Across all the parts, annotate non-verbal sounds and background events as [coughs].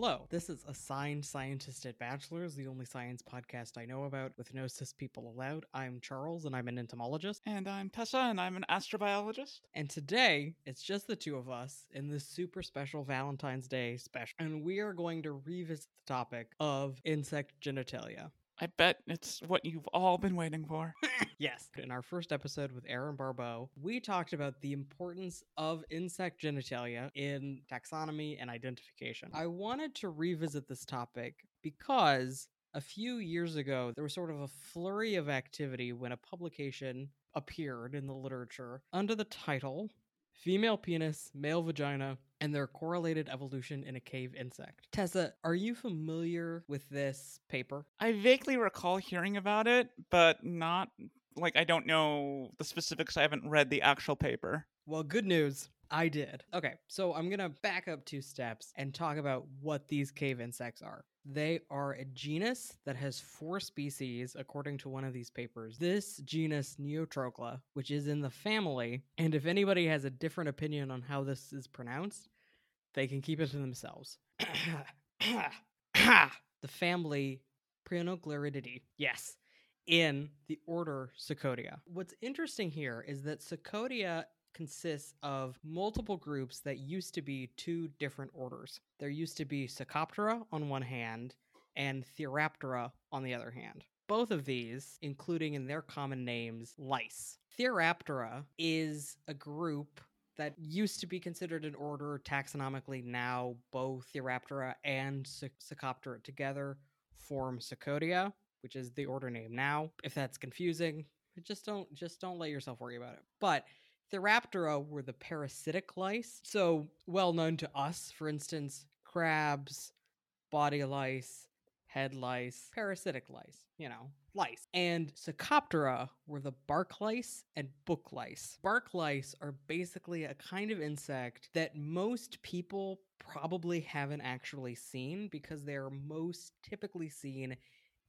Hello, this is Assigned Scientist at Bachelor's, the only science podcast I know about with no cis people allowed. I'm Charles and I'm an entomologist. And I'm Tessa, and I'm an astrobiologist. And today, it's just the two of us in this super special Valentine's Day special. And we are going to revisit the topic of insect genitalia. I bet it's what you've all been waiting for. [laughs] yes. In our first episode with Aaron Barbeau, we talked about the importance of insect genitalia in taxonomy and identification. I wanted to revisit this topic because a few years ago, there was sort of a flurry of activity when a publication appeared in the literature under the title Female Penis, Male Vagina, and their correlated evolution in a cave insect. Tessa, are you familiar with this paper? I vaguely recall hearing about it, but not like I don't know the specifics. I haven't read the actual paper. Well, good news. I did. Okay, so I'm going to back up two steps and talk about what these cave insects are. They are a genus that has four species, according to one of these papers. This genus, Neotrogla, which is in the family, and if anybody has a different opinion on how this is pronounced, they can keep it to themselves. [coughs] the family Prionoglarididae. Yes, in the order Psocodea. What's interesting here is that Psocodea consists of multiple groups that used to be two different orders. There used to be Psocoptera on one hand and Phthiraptera on the other hand. Both of these, including in their common names, lice. Phthiraptera is a group that used to be considered an order taxonomically. Now, both Phthiraptera and Psocoptera together form Psocodea, which is the order name now. If that's confusing, just don't just don't let yourself worry about it. But Phthiraptera were the parasitic lice, so well known to us. For instance, crabs, body lice, head lice, parasitic lice, you know, lice. And Psocoptera were the bark lice and book lice. Bark lice are basically a kind of insect that most people probably haven't actually seen because they're most typically seen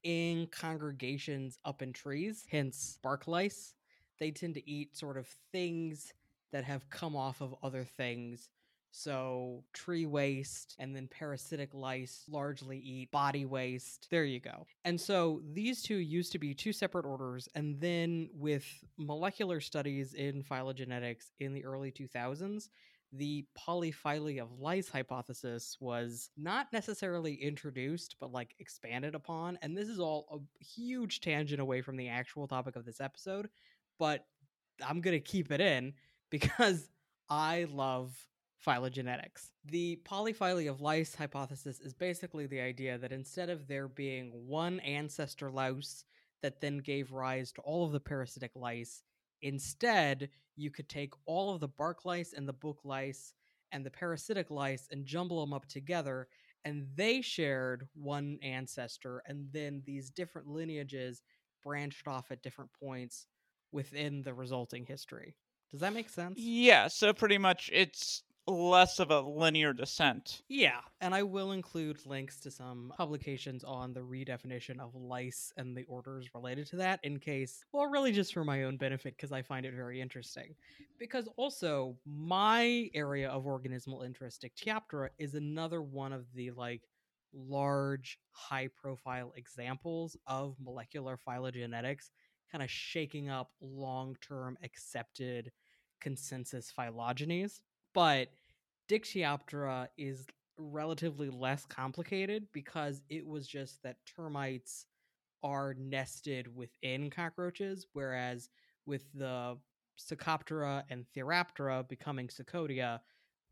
in congregations up in trees, hence bark lice they tend to eat sort of things that have come off of other things. So, tree waste and then parasitic lice largely eat body waste. There you go. And so, these two used to be two separate orders. And then, with molecular studies in phylogenetics in the early 2000s, the polyphyly of lice hypothesis was not necessarily introduced, but like expanded upon. And this is all a huge tangent away from the actual topic of this episode but I'm going to keep it in [laughs] because I love phylogenetics. The polyphyly of lice hypothesis is basically the idea that instead of there being one ancestor louse that then gave rise to all of the parasitic lice, instead you could take all of the bark lice and the book lice and the parasitic lice and jumble them up together and they shared one ancestor and then these different lineages branched off at different points within the resulting history. Does that make sense? Yeah, so pretty much it's less of a linear descent. Yeah, and I will include links to some publications on the redefinition of lice and the orders related to that in case, well, really just for my own benefit because I find it very interesting. Because also, my area of organismal interest, Dictyoptera, is another one of the like large, high profile examples of molecular phylogenetics kind of shaking up long term accepted consensus phylogenies. But Dictyoptera is relatively less complicated because it was just that termites are nested within cockroaches, whereas with the Psocoptera and Phthiraptera becoming Psocodea,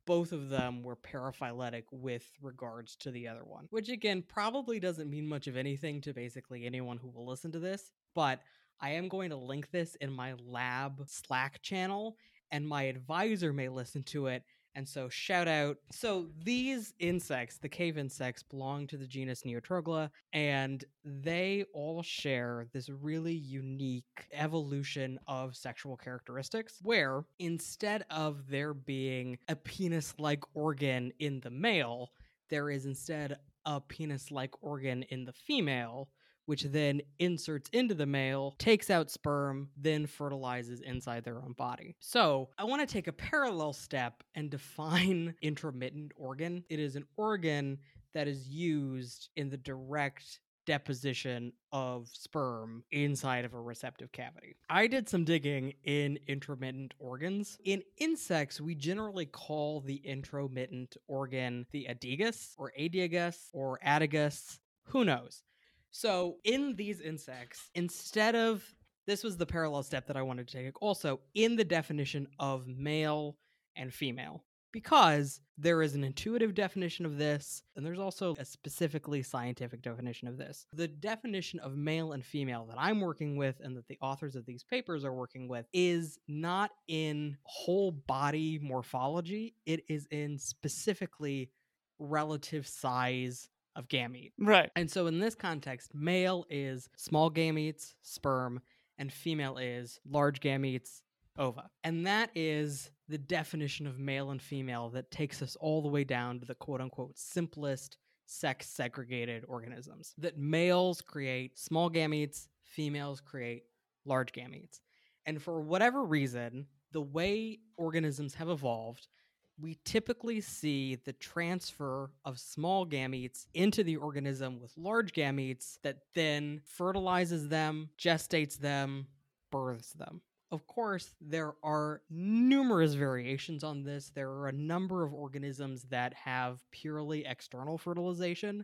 both of them were paraphyletic with regards to the other one, which again probably doesn't mean much of anything to basically anyone who will listen to this, but I am going to link this in my lab Slack channel, and my advisor may listen to it. And so, shout out. So, these insects, the cave insects, belong to the genus Neotrogla, and they all share this really unique evolution of sexual characteristics where instead of there being a penis like organ in the male, there is instead a penis like organ in the female which then inserts into the male, takes out sperm, then fertilizes inside their own body. So, I want to take a parallel step and [laughs] define intromittent organ. It is an organ that is used in the direct deposition of sperm inside of a receptive cavity. I did some digging in intromittent organs. In insects, we generally call the intromittent organ the aedeagus or aedeagus or aedeagus. Who knows? So, in these insects, instead of this was the parallel step that I wanted to take also in the definition of male and female because there is an intuitive definition of this, and there's also a specifically scientific definition of this. The definition of male and female that I'm working with and that the authors of these papers are working with is not in whole body morphology, it is in specifically relative size of gamete. Right. And so in this context, male is small gametes, sperm, and female is large gametes, ova. And that is the definition of male and female that takes us all the way down to the quote unquote simplest sex segregated organisms. That males create small gametes, females create large gametes. And for whatever reason, the way organisms have evolved, we typically see the transfer of small gametes into the organism with large gametes that then fertilizes them, gestates them, births them. Of course, there are numerous variations on this. There are a number of organisms that have purely external fertilization,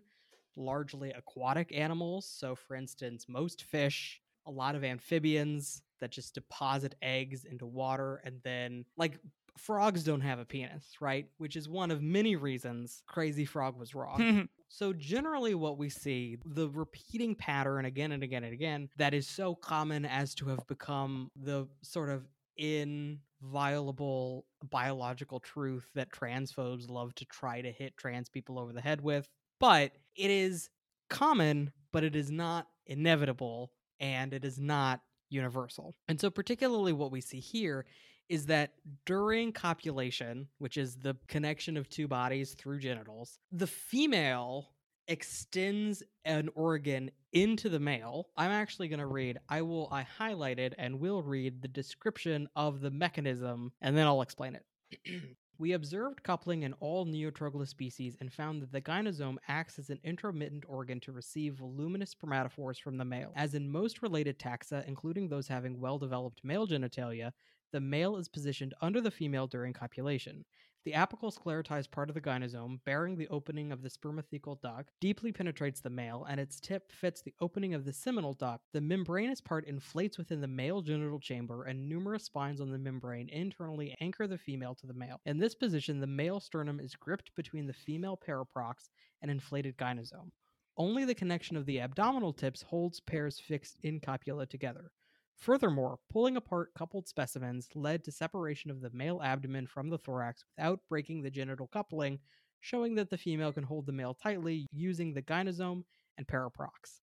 largely aquatic animals. So, for instance, most fish, a lot of amphibians that just deposit eggs into water and then, like, frogs don't have a penis, right? Which is one of many reasons Crazy Frog was wrong. [laughs] so, generally, what we see, the repeating pattern again and again and again, that is so common as to have become the sort of inviolable biological truth that transphobes love to try to hit trans people over the head with. But it is common, but it is not inevitable, and it is not universal. And so, particularly, what we see here is that during copulation, which is the connection of two bodies through genitals, the female extends an organ into the male. I'm actually going to read, I will, I highlighted and will read the description of the mechanism and then I'll explain it. [clears throat] We observed coupling in all Neotroglodyte species and found that the gynosome acts as an intromittent organ to receive voluminous spermatophores from the male. As in most related taxa, including those having well developed male genitalia, the male is positioned under the female during copulation. The apical sclerotized part of the gynosome, bearing the opening of the spermathecal duct, deeply penetrates the male, and its tip fits the opening of the seminal duct. The membranous part inflates within the male genital chamber, and numerous spines on the membrane internally anchor the female to the male. In this position, the male sternum is gripped between the female paraprocts and inflated gynosome. Only the connection of the abdominal tips holds pairs fixed in copula together. Furthermore, pulling apart coupled specimens led to separation of the male abdomen from the thorax without breaking the genital coupling, showing that the female can hold the male tightly using the gynosome and paraprocts.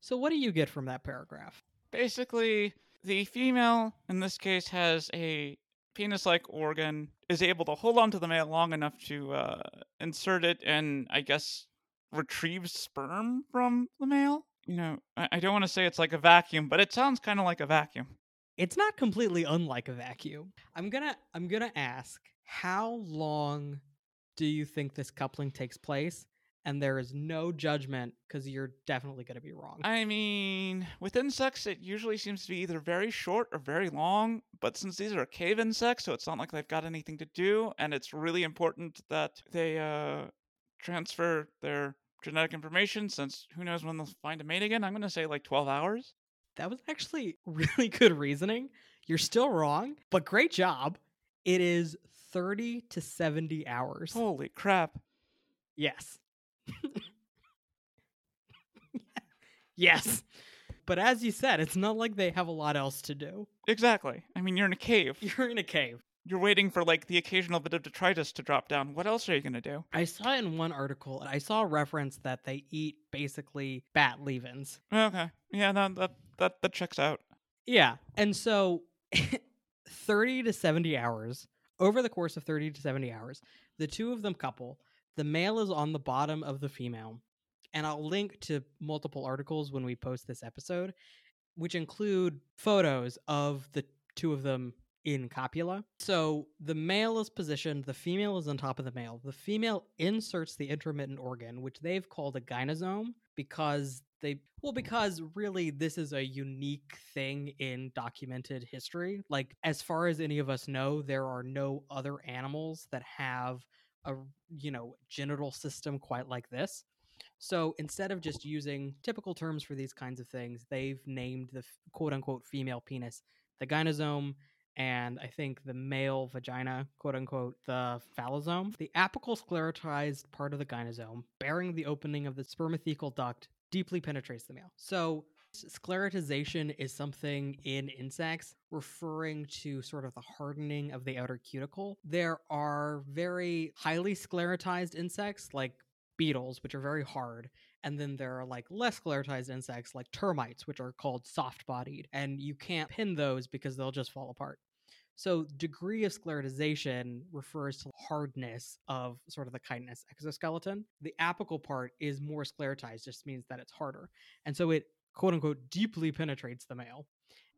So, what do you get from that paragraph? Basically, the female, in this case, has a penis like organ, is able to hold on to the male long enough to uh, insert it and, I guess, retrieve sperm from the male you know, I, I don't want to say it's like a vacuum, but it sounds kind of like a vacuum. It's not completely unlike a vacuum. I'm gonna I'm gonna ask how long do you think this coupling takes place? And there is no judgment because you're definitely going to be wrong. I mean, with insects, it usually seems to be either very short or very long. But since these are cave insects, so it's not like they've got anything to do, and it's really important that they uh, transfer their genetic information since who knows when they'll find a mate again. I'm going to say like 12 hours. That was actually [laughs] really good reasoning. You're still wrong, but great job. It is 30 to 70 hours. Holy crap. Yes. [laughs] yes. But as you said, it's not like they have a lot else to do. Exactly. I mean, you're in a cave. You're in a cave you're waiting for like the occasional bit of detritus to drop down. What else are you gonna do? I saw in one article, I saw a reference that they eat basically bat leavings. Okay, yeah, that that that, that checks out. Yeah, and so [laughs] thirty to seventy hours over the course of thirty to seventy hours, the two of them couple. The male is on the bottom of the female, and I'll link to multiple articles when we post this episode, which include photos of the two of them in copula. So the male is positioned, the female is on top of the male. The female inserts the intromittent organ, which they've called a gynosome because they well because really this is a unique thing in documented history like as far as any of us know there are no other animals that have a you know genital system quite like this so instead of just using typical terms for these kinds of things they've named the quote unquote female penis the gynosome and I think the male vagina, quote unquote, the phallosome. The apical sclerotized part of the gynosome, bearing the opening of the spermathecal duct, deeply penetrates the male. So sclerotization is something in insects referring to sort of the hardening of the outer cuticle. There are very highly sclerotized insects like beetles, which are very hard. And then there are like less sclerotized insects like termites, which are called soft bodied. And you can't pin those because they'll just fall apart. So, degree of sclerotization refers to hardness of sort of the chitinous exoskeleton. The apical part is more sclerotized, just means that it's harder. And so it quote unquote deeply penetrates the male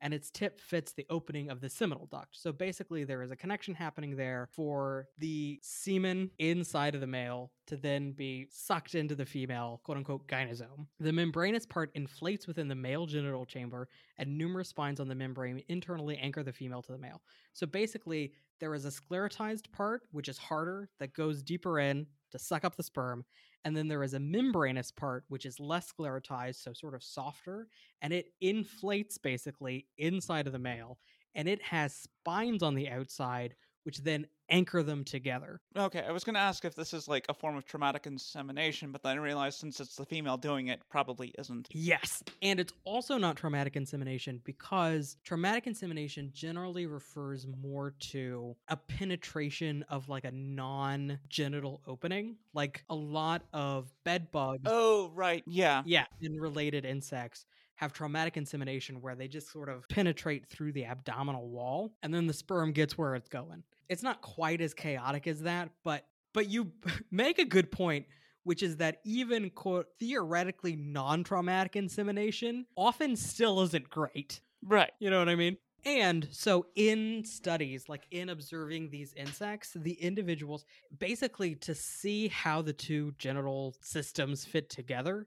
and its tip fits the opening of the seminal duct. So basically, there is a connection happening there for the semen inside of the male to then be sucked into the female, quote unquote, gynosome. The membranous part inflates within the male genital chamber, and numerous spines on the membrane internally anchor the female to the male. So basically, there is a sclerotized part, which is harder, that goes deeper in to suck up the sperm, and then there is a membranous part, which is less sclerotized, so sort of softer, and it inflates basically inside of the male. And it has spines on the outside, which then anchor them together. Okay, I was going to ask if this is like a form of traumatic insemination, but then I realized since it's the female doing it, probably isn't. Yes. And it's also not traumatic insemination because traumatic insemination generally refers more to a penetration of like a non genital opening. Like a lot of bed bugs. Oh, right. Yeah. Yeah. And related insects have traumatic insemination where they just sort of penetrate through the abdominal wall and then the sperm gets where it's going. It's not quite as chaotic as that, but but you [laughs] make a good point which is that even quote theoretically non-traumatic insemination often still isn't great. Right. You know what I mean? And so, in studies, like in observing these insects, the individuals basically to see how the two genital systems fit together,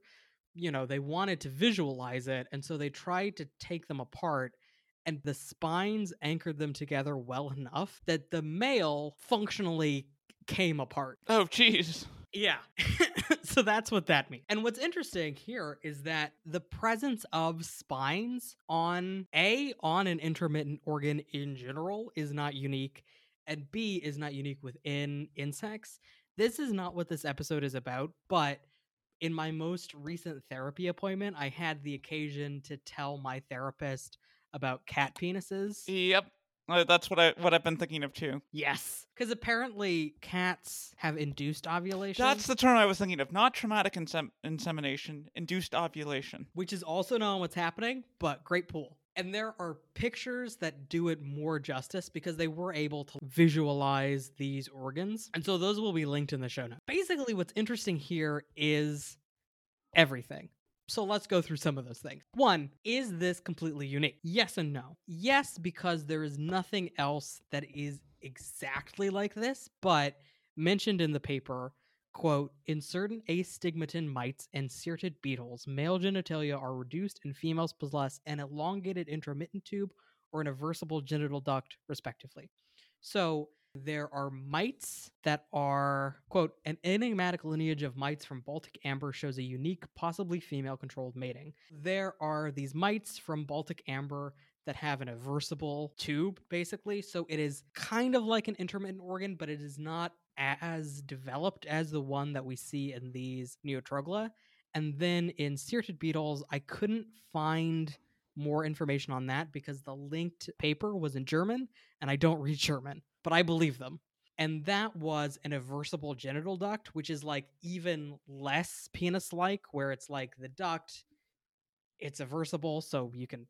you know, they wanted to visualize it. And so they tried to take them apart and the spines anchored them together well enough that the male functionally came apart. Oh, jeez. Yeah. [laughs] so that's what that means. And what's interesting here is that the presence of spines on A, on an intromittent organ in general, is not unique, and B, is not unique within insects. This is not what this episode is about, but in my most recent therapy appointment, I had the occasion to tell my therapist about cat penises. Yep. Uh, That's what I what I've been thinking of too. Yes, because apparently cats have induced ovulation. That's the term I was thinking of. Not traumatic insem- insemination, induced ovulation. which is also not what's happening, but great pool. And there are pictures that do it more justice because they were able to visualize these organs. And so those will be linked in the show notes. Basically, what's interesting here is everything. So let's go through some of those things. One, is this completely unique? Yes and no. Yes, because there is nothing else that is exactly like this, but mentioned in the paper, quote, in certain astigmatin mites and scirtid beetles, male genitalia are reduced and females possess an elongated intromittent tube or an eversible genital duct, respectively. So there are mites that are, quote, an enigmatic lineage of mites from Baltic amber shows a unique, possibly female controlled mating. There are these mites from Baltic amber that have an eversible tube, basically. So it is kind of like an intromittent organ, but it is not as developed as the one that we see in these Neotrogla. And then in scirtid beetles, I couldn't find more information on that because the linked paper was in German and I don't read [laughs] German, but I believe them. And that was an eversible genital duct, which is like even less penis like, where it's like the duct, it's eversible, so you can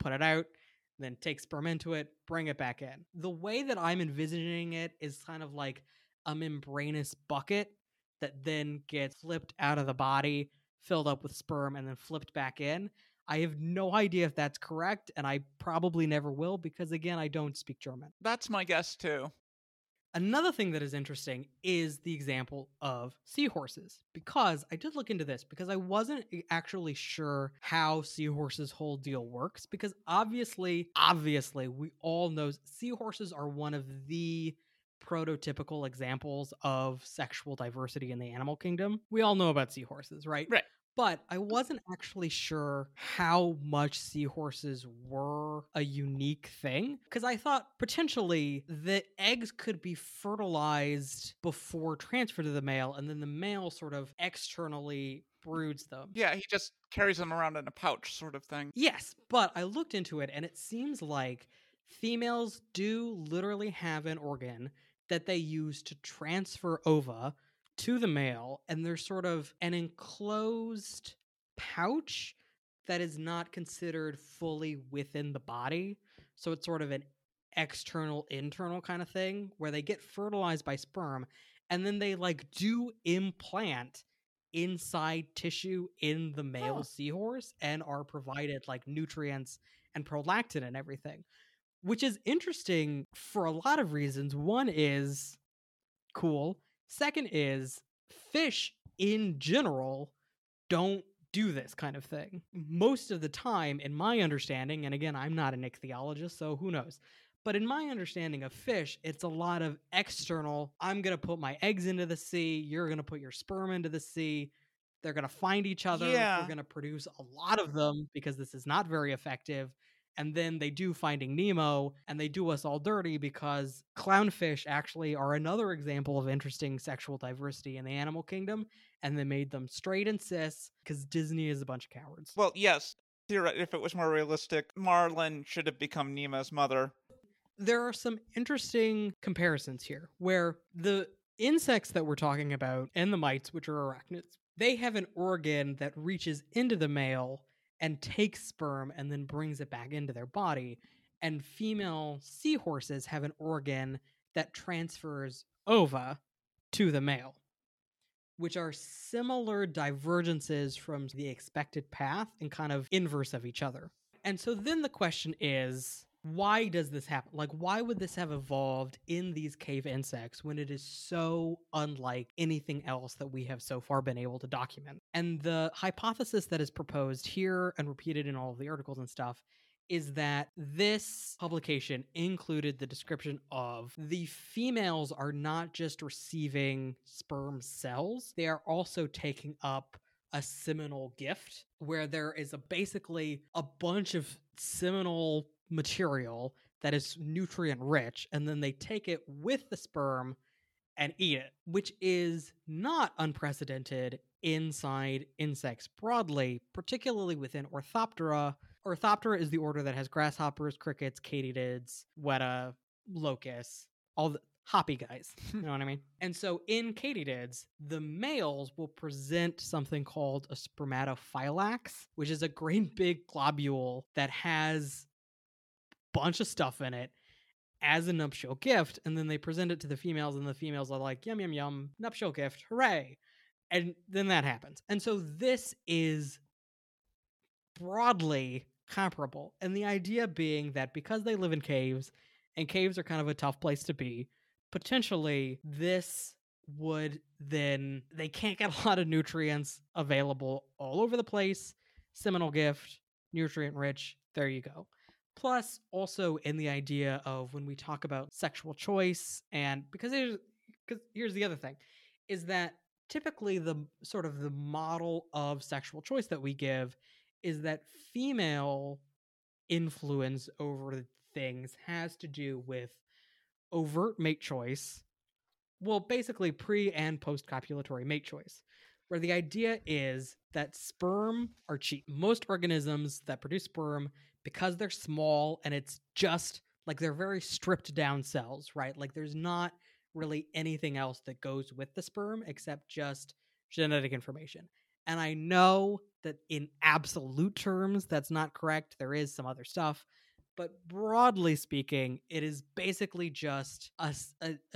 put it out, then take sperm into it, bring it back in. The way that I'm envisioning it is kind of like a membranous bucket that then gets flipped out of the body, filled up with sperm, and then flipped back in. I have no idea if that's correct, and I probably never will because, again, I don't speak German. That's my guess too. Another thing that is interesting is the example of seahorses, because I did look into this because I wasn't actually sure how seahorses' whole deal works. Because obviously, obviously, we all know seahorses are one of the prototypical examples of sexual diversity in the animal kingdom. We all know about seahorses, right? Right. But I mm. wasn't actually sure how much seahorses were a unique thing because I thought potentially the eggs could be fertilized before transfer to the male, and then the male sort of externally broods them. Yeah, he just carries them around in a pouch, sort of thing. Yes, but I looked into it and it seems like females do literally have an organ that they use to transfer ova to the male, and there's sort of an enclosed pouch that is not considered fully within the body. So it's sort of an external internal kind of thing where they get fertilized by sperm and then they like do implant inside tissue in the male Huh. seahorse and are provided like nutrients and prolactin and everything which is interesting for a lot of reasons one is cool second is fish in general don't do this kind of thing most of the time in my understanding and again i'm not an ichthyologist so who knows but in my understanding of fish, it's a lot of external. I'm going to put my eggs into the sea. You're going to put your sperm into the sea. They're going to find each other. Yeah. We're going to produce a lot of them because this is not very effective. And then they do Finding Nemo and they do us all dirty because clownfish actually are another example of interesting sexual diversity in the animal kingdom. And they made them straight and cis because Disney is a bunch of cowards. Well, yes. If it was more realistic, Marlin should have become Nemo's mother. there are some interesting comparisons here where the insects that we're talking about and the mites, which are arachnids, they have an organ that reaches into the male and takes sperm and then brings it back into their body. And female seahorses have an organ that transfers ova to the male, which are similar divergences from the expected path and kind of inverse of each other. And so then the question is why does this happen? Like, why would this have evolved in these cave insects when it is so unlike anything else that we have so far been able to document? And the hypothesis that is proposed here and repeated in all of the articles and stuff is that this publication included the description of the females are not just receiving sperm cells, they are also taking up a seminal gift where there is a basically a bunch of seminal material that is nutrient rich and then they take it with the sperm and eat it which is not unprecedented inside insects broadly particularly within orthoptera. Orthoptera is the order that has grasshoppers crickets katydids weta locusts all the hoppy guys [laughs] you know what i mean? And so in katydids the males will present something called a spermatophylax which is a great big globule that has bunch of stuff in it as a nuptial gift and then they present it to the females and the females are like yum yum yum nuptial gift hooray and then that happens. And so this is broadly comparable and the idea being that because they live in caves and caves are kind of a tough place to be potentially this would then they can't get [laughs] a lot of nutrients available all over the place. Seminal gift nutrient rich there you go plus also in the idea of when we talk about sexual choice and because there's because here's the other thing is that typically the sort of the model of sexual choice that we give is that female influence over things has to do with overt mate choice. Well basically pre and post copulatory mate choice where the idea is that sperm are cheap most organisms that produce sperm because they're small and it's just like they're very stripped down cells, right? Like there's not really anything else that goes with the sperm except just genetic information. And I know that in absolute terms, that's not correct. There is some other stuff. But broadly speaking, it is basically just a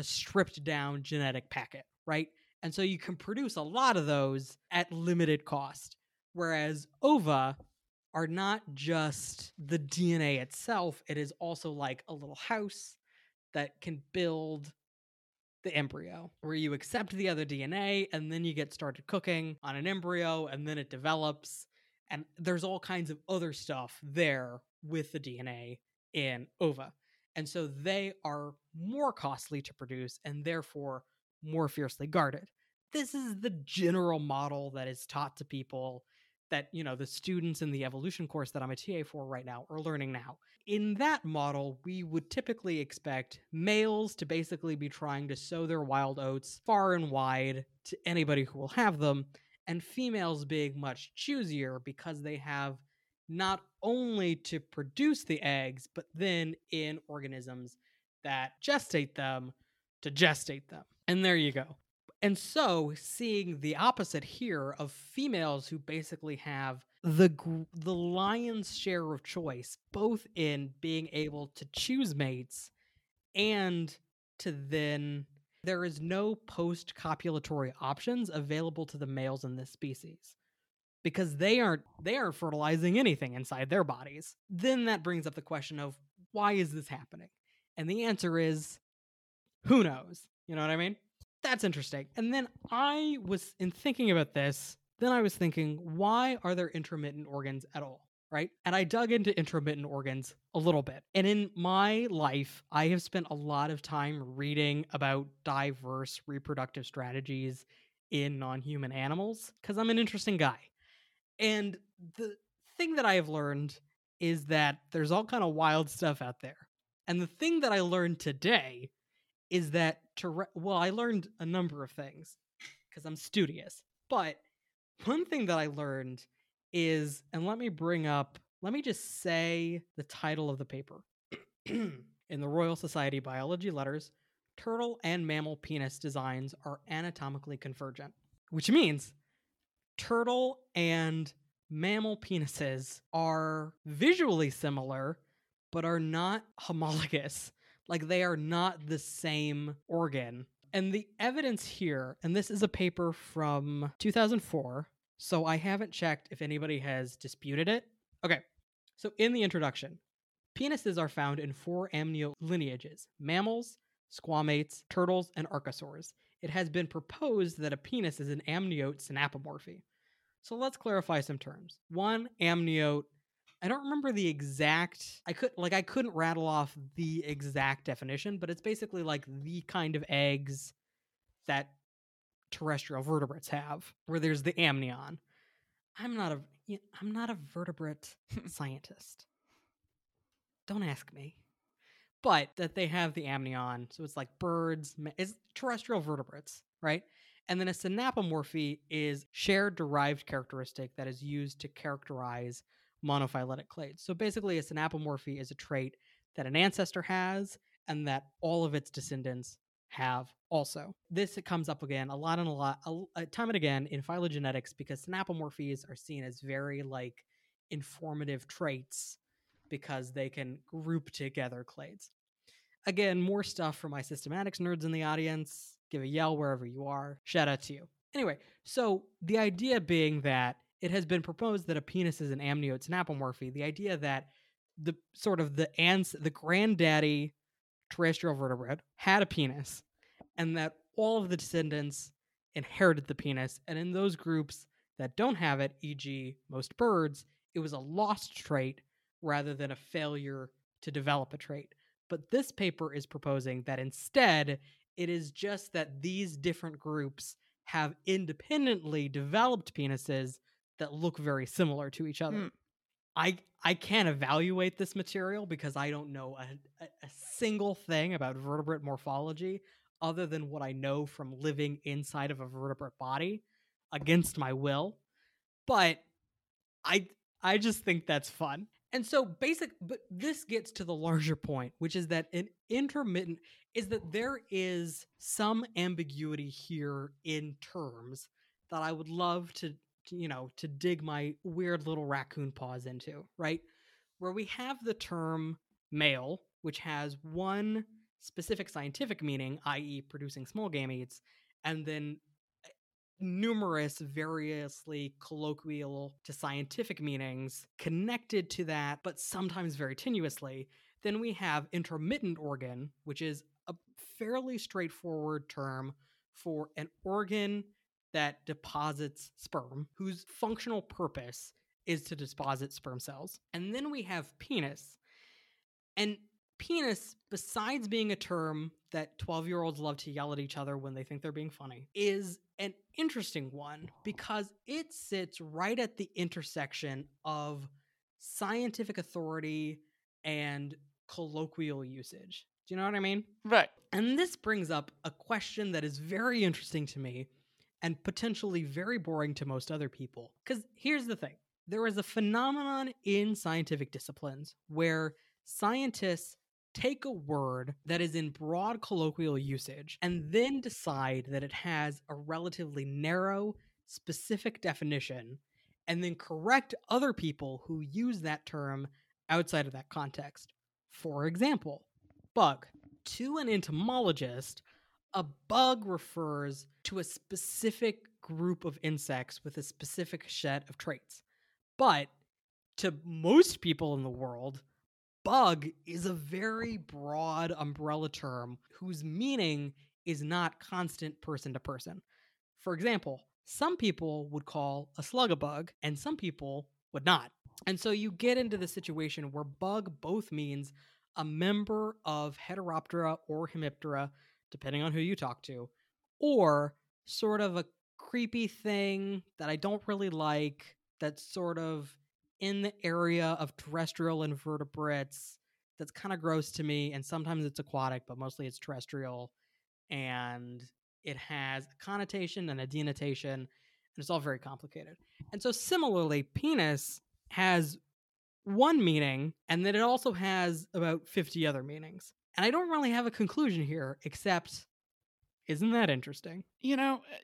stripped down genetic packet, right? And so you can produce a lot of those at limited cost. Whereas ova are not just the DNA itself, it is also like a little house that can build the embryo, where you accept the other DNA and then you get started cooking on an embryo and then it develops. And there's all kinds of other stuff there with the DNA in ova. And so they are more costly to produce and therefore more fiercely guarded. This is the general model that is taught to people that, you know, the students in the evolution course that I'm a TA for right now are learning now. In that model, we would typically expect males to basically be trying to sow their wild oats far and wide to anybody who will have them, and females being much choosier because they have not only to produce the eggs, but then in organisms that gestate them to gestate them. And there you go. And so, seeing the opposite here of females who basically have the the lion's share of choice, both in being able to choose mates and to then there is no post copulatory options available to the males in this species because they aren't they aren't fertilizing anything inside their bodies. Then that brings up the question of why is this happening? And the answer is who knows? You know what I mean? That's interesting. And then I was in thinking about this, then I was thinking why are there intromittent organs at all? Right? And I dug into intromittent organs a little bit. And in my life, I have spent a lot of time reading about diverse reproductive strategies in non human animals because I'm an interesting guy. And the thing that I have learned is that there's all kind of wild stuff out there. And the thing that I learned today is that to well, I learned a number of things because I'm studious. But one thing that I learned is, and let me bring up, let me just say the title of the paper. [clears throat] In the Royal Society Biology letters, turtle and mammal penis designs are anatomically convergent, which means turtle and mammal penises are visually similar, but are not homologous. Like they are not the same organ. And the evidence here, and this is a paper from 2004, so I haven't checked if anybody has disputed it. Okay, so in the introduction, penises are found in four amniote lineages mammals, squamates, turtles, and archosaurs. It has been proposed that a penis is an amniote synapomorphy. So let's clarify some terms. One, amniote. I don't remember the exact I could like I couldn't rattle off the exact definition, but it's basically like the kind of eggs that terrestrial vertebrates have, where there's the amnion. I'm not a I'm not a vertebrate [laughs] scientist. Don't ask me. But that they have the amnion, so it's like birds, it's terrestrial vertebrates, right? And then a synapomorphy is shared derived characteristic that is used to characterize monophyletic clades. So basically, a synapomorphy is a trait that an ancestor has and that all of its descendants have also. This comes up again a lot and a lot, a, time and again in phylogenetics because synapomorphies are seen as very like informative traits because they can group together clades. Again, more stuff for my systematics nerds in the audience. Give a yell wherever you are. Shout out to you. Anyway, so the idea being that it has been proposed that a penis is an amniote synapomorphy. The idea that the sort of the ans the granddaddy terrestrial vertebrate had a penis, and that all of the descendants inherited the penis, and in those groups that don't have it, e.g., most birds, it was a lost trait rather than a failure to develop a trait. But this paper is proposing that instead, it is just that these different groups have independently developed penises that look very similar to each other. Mm. I I can't evaluate this material because I don't know a, a, a, single thing about vertebrate morphology other than what I know from living inside of a vertebrate body against my will. But I I just think that's fun. And so basic but this gets to the larger point, which is that an intromittent is that there is some ambiguity here in terms that I would love to you know, to dig my weird little raccoon paws into, right? Where we have the term male, which has one specific scientific meaning, i.e., producing small gametes, and then eh, numerous, variously colloquial to scientific meanings connected to that, but sometimes very tenuously. Then we have intromittent organ, which is a fairly straightforward term for an organ that deposits sperm, whose functional purpose is to deposit sperm cells. And then we have penis. And penis, besides being a term that 12 year olds love to yell at each other when they think they're being funny, is an interesting one because it sits right at the intersection of scientific authority and colloquial usage. Do you know what I mean? Right. And this brings up a question that is very interesting to me and potentially very boring to most other people. Because here's the thing there is a phenomenon in scientific disciplines where scientists take a word that is in broad colloquial usage and then decide that it has a relatively narrow, specific definition, and then correct other people who use that term outside of that context. For example, bug. To an entomologist, a bug refers to a specific group of insects with a specific set of traits. But to most people in the world, bug is a very broad umbrella term whose meaning is not constant person to person. For example, some people would call a slug a bug, and some people would not. And so you get into the situation where bug both means a member of Heteroptera or Hemiptera, depending on who you talk to, or sort of a creepy thing that I don't really like that's sort of in the area of terrestrial invertebrates that's kind of gross to me and sometimes it's aquatic but mostly it's terrestrial and it has a connotation and a denotation and it's all very complicated. And so similarly penis has one meaning and then it also has about 50 other meanings and i don't really have a conclusion here except isn't that interesting? You know, uh,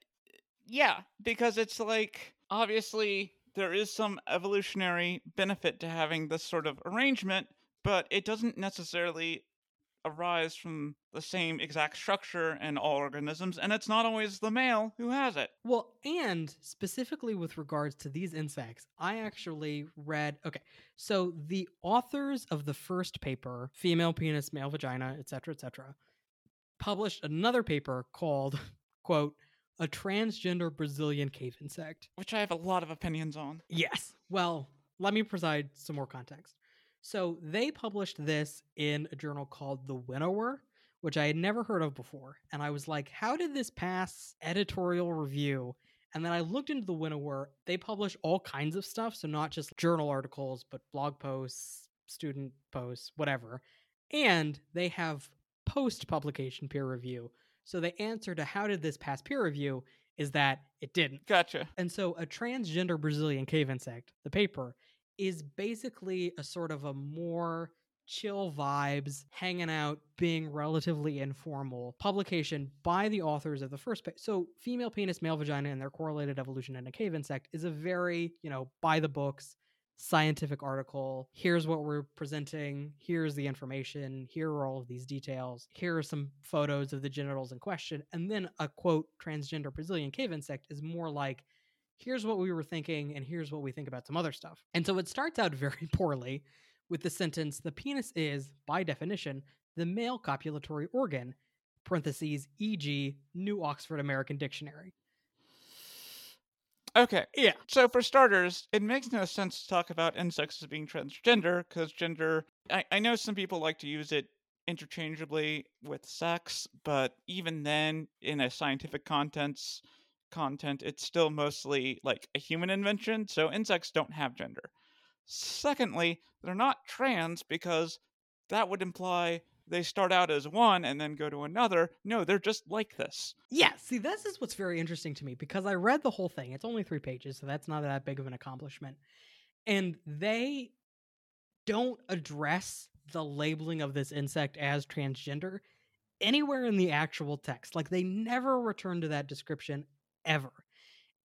yeah, because it's like obviously there is some evolutionary benefit to having this sort of arrangement, but it doesn't necessarily arise from the same exact structure in all organisms, and it's not always the male who has it. Well, and specifically with regards to these insects, I actually read okay. So the authors of the first paper, female penis, male vagina, etc., etc., published another paper called [laughs] quote a transgender Brazilian cave insect. Which I have a lot of opinions on. Yes. Well, let me provide some more context. So they published this in a journal called The Winnower, which I had never heard of before. And I was like, how did this pass editorial review? And then I looked into The Winnower. They publish all kinds of stuff. So not just journal articles, but blog posts, student posts, whatever. And they have post publication peer review. So the answer to how did this pass peer review is that it didn't. Gotcha. And so a transgender Brazilian cave insect, the paper, is basically a sort of a more chill vibes, hanging out, being relatively informal publication by the authors of the first so female penis, male vagina, and their correlated evolution in a cave insect is a very, you know, by the books scientific article. Here's what we're presenting. Here's the information. Here are all of these details. Here are some photos of the genitals in question. And then a quote transgender Brazilian cave insect is more like, here's what we were thinking, and here's what we think about some other stuff. And so it starts out [laughs] very poorly with the sentence the penis is, by definition, the male copulatory organ, parentheses, e.g., New Oxford American Dictionary. Okay. Yeah. So for starters, it makes no sense to talk about insects as being transgender because gender. I, I know some people like to use it interchangeably with sex, but even then, in a scientific contents content, it's still mostly like a human invention. So insects don't have gender. Secondly, they're not trans because that would imply they start out as one and then go to another. No, they're just like this. Yeah, see, this is what's very interesting to me because I read the whole thing. It's only three pages, so that's not that big of an accomplishment. And they don't address the labeling of this insect as transgender anywhere in the actual text. Like, they never return to that description ever.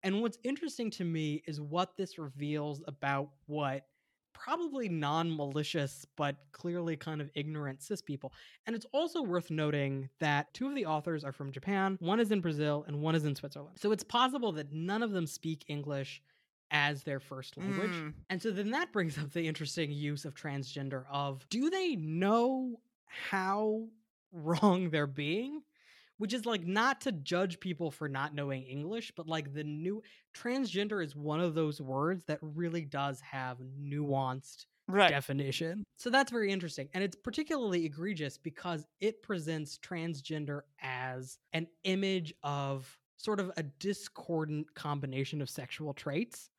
And what's interesting to me is what this reveals about what probably non malicious, but clearly kind of ignorant cis people. And it's also worth noting that two of the authors are from Japan, one is in Brazil, and one is in Switzerland. So it's possible that none of them speak English as their first language. Mm. And so then that brings up the interesting use of transgender of do they know how [laughs] wrong they're being? Which is like not to judge people for not knowing English, but like the new transgender is one of those words that really does have nuanced Right. definition. So that's very interesting. And it's particularly egregious because it presents transgender as an image of sort of a discordant combination of sexual traits.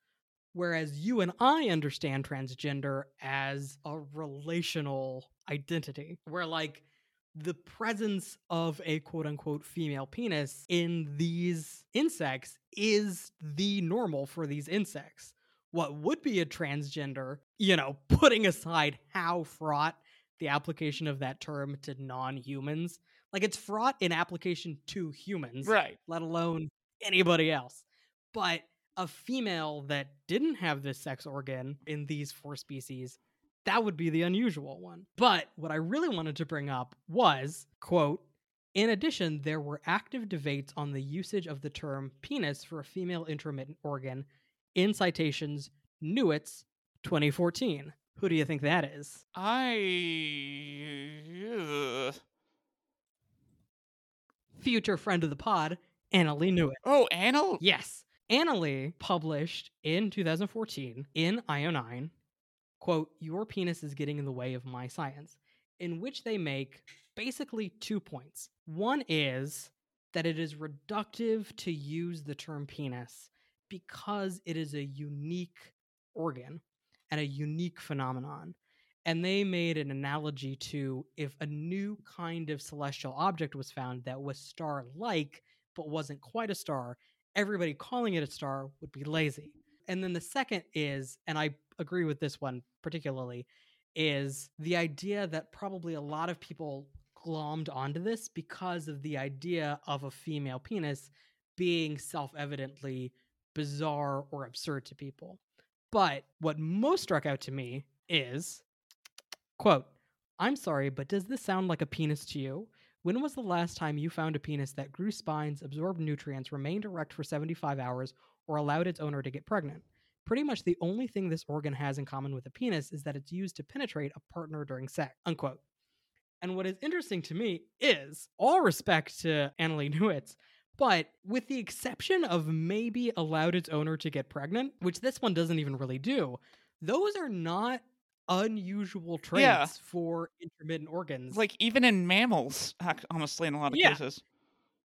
Whereas you and I understand transgender as a relational identity, where like the presence of a quote unquote female penis in these insects is the normal for these insects what would be a transgender, you know, putting aside how fraught the application of that term to non humans, like it's fraught in application to humans, Right. let alone anybody else. But a female that didn't have this sex organ in these four species, that would be the unusual one. But what I really wanted to bring up was, quote, in addition, there were active debates on the usage of the term penis for a female intromittent organ in citations Newitz 2014. Who do you think that is? I. Future friend of the pod, Annalee Newitz. Oh, Anna. Yes. Annalie published in 2014 in IO9, quote, Your penis is getting in the way of my science, in which they make basically two points. One is that it is reductive to use the term penis because it is a unique organ and a unique phenomenon. And they made an analogy to if a new kind of celestial object was found that was star like but wasn't quite a star, everybody calling it a star would be lazy. And then the second is, and I agree with this one particularly, is the idea that probably a lot of people glommed onto this because of the idea of a female penis being self evidently bizarre or absurd to people. But what most struck out to me is quote, I'm sorry, but does this sound like a penis to you? When was the last time you found a penis that grew spines, absorbed nutrients, remained erect for 75 hours, or allowed its owner to get pregnant? Pretty much the only thing this organ has in common with a penis is that it's used to penetrate a partner during sex. Unquote. And what is interesting to me is all respect to Annalee Newitz, but with the exception of maybe allowed its owner to get pregnant, which this one doesn't even really do, those are not unusual traits Yeah. for intromittent organs. Like even in mammals, honestly, in a lot of Yeah. cases.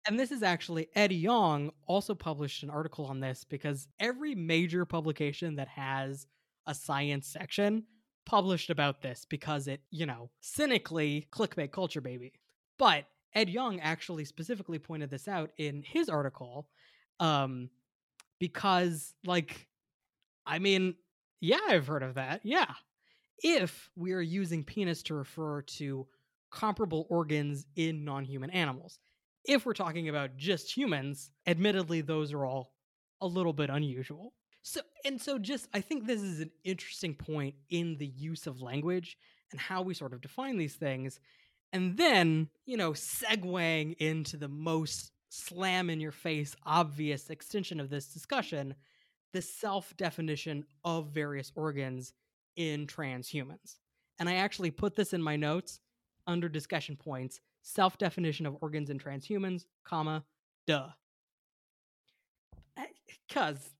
And this is actually Ed Yong also published an article on this because every major publication that has a science section published about this because it, you know, cynically clickbait culture baby. But Ed Yong actually specifically pointed this out in his article um because like I mean, yeah, I've heard of that. Yeah. If we are using penis to refer to comparable organs in non-human animals if we're talking about just humans, admittedly, those are all a little bit unusual. So, and so just, I think this is an interesting point in the use of language and how we sort of define these things. And then, you know, segueing into the most slam in your face, obvious extension of this discussion the self definition of various organs in transhumans. And I actually put this in my notes under discussion points self definition of organs in transhumans, comma, duh. Eh, because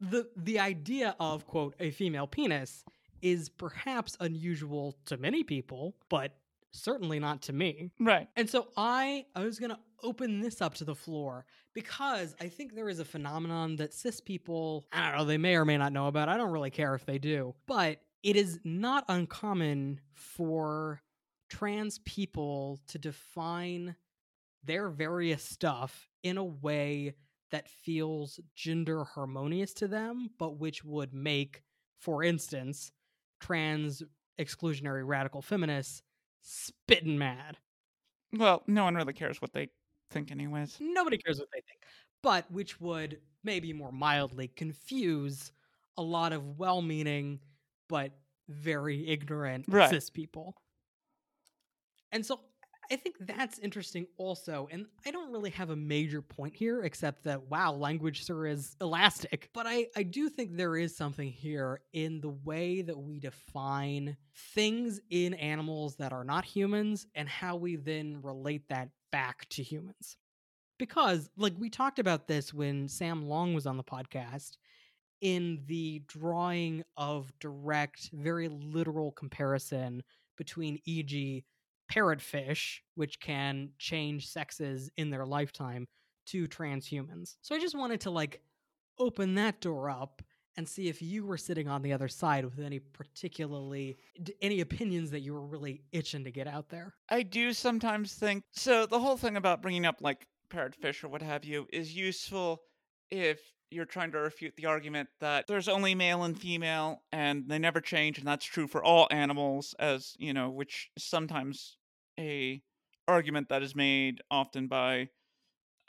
the the idea of quote a female penis is perhaps unusual to many people, but certainly not to me. Right. And so I I was gonna open this up to the floor because I think there is a phenomenon that cis people I don't know they may or may not know about. I don't really care if they do, but it is not uncommon for trans people to define their various stuff in a way that feels gender harmonious to them, but which would make, for instance, trans exclusionary radical feminists spitting mad. Well, no one really cares what they think, anyways. Nobody cares what they think, but which would maybe more mildly confuse a lot of well meaning, but very ignorant Right. cis people. And so I think that's interesting also. And I don't really have a major point here, except that, wow, language sure is elastic. But I, I do think there is something here in the way that we define things in animals that are not humans and how we then relate that back to humans. Because, like, we talked about this when Sam Long was on the podcast in the drawing of direct, very literal comparison between, e.g., parrotfish, which can change sexes in their lifetime, to transhumans. So I just wanted to like open that door up and see if you were sitting on the other side with any particularly any opinions that you were really itching to get out there. I do sometimes think so. The whole thing about bringing up like parrotfish or what have you is useful if you're trying to refute the argument that there's only male and female and they never change, and that's true for all animals, as you know, which is sometimes a argument that is made often by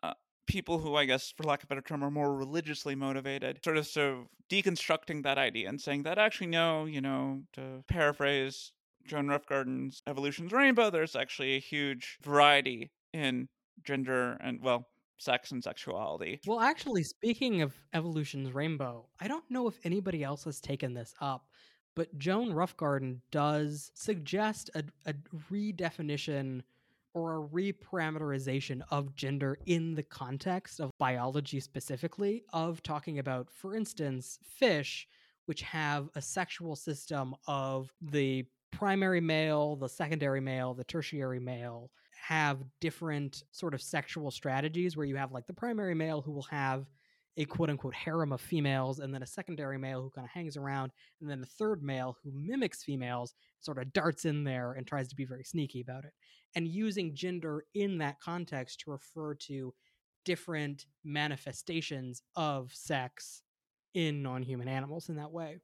uh, people who, I guess, for lack of a better term, are more religiously motivated. Sort of so deconstructing that idea and saying that actually no, you know, to paraphrase Joan Roughgarden's Evolution's Rainbow, there's actually a huge variety in gender and well, sex and sexuality. Well, actually, speaking of Evolution's Rainbow, I don't know if anybody else has taken this up, but Joan Roughgarden does suggest a, a redefinition or a reparameterization of gender in the context of biology specifically, of talking about, for instance, fish, which have a sexual system of the primary male, the secondary male, the tertiary male, have different sort of sexual strategies where you have like the primary male who will have a quote unquote harem of females, and then a secondary male who kind of hangs around, and then a third male who mimics females, sort of darts in there and tries to be very sneaky about it. And using gender in that context to refer to different manifestations of sex in non human animals in that way.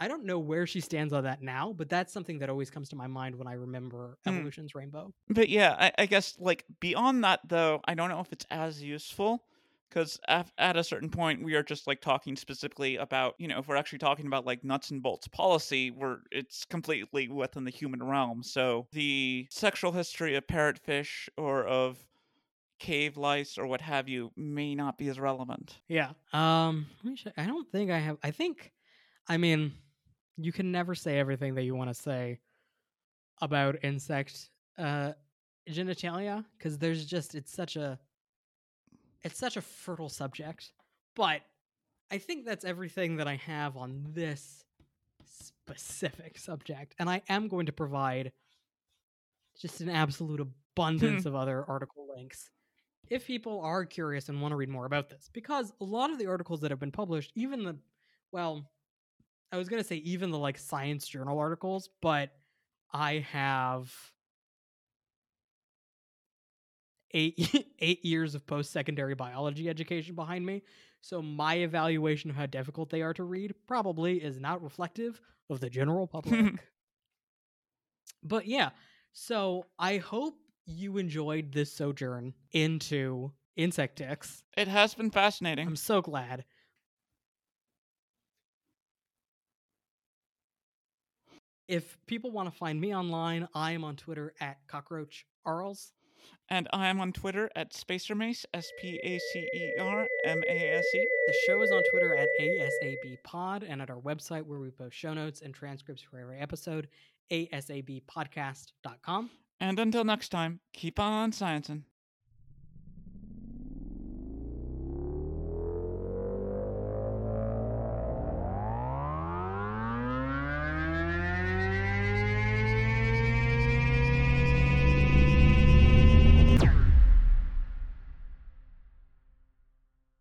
I don't know where she stands on that now, but that's something that always comes to my mind when I remember Hmm. Evolution's Rainbow. But yeah, I, I guess like beyond that though, I don't know if it's as useful because at, at a certain point we are just like talking specifically about you know if we're actually talking about like nuts and bolts policy, where it's completely within the human realm. So the sexual history of parrotfish or of cave lice or what have you may not be as relevant. Yeah. Um, let me check. I don't think I have. I think, I mean, you can never say everything that you want to say about insect uh, genitalia because there's just it's such a it's such a fertile subject. But I think that's everything that I have on this specific subject, and I am going to provide just an absolute abundance [laughs] of other article links if people are curious and want to read more about this because a lot of the articles that have been published even the well i was going to say even the like science journal articles but i have eight [laughs] eight years of post-secondary biology education behind me so my evaluation of how difficult they are to read probably is not reflective of the general public. [laughs] But yeah so i hope you enjoyed this sojourn into insect insectics It has been fascinating. i'm so glad if people want to find me online i am on twitter at cockroach arls And I am on Twitter at Spacermace, S P A C E R M A S E. The show is on Twitter at ASABpod and at our website where we post show notes and transcripts for every episode, asabpodcast.com. And until next time, keep on sciencing.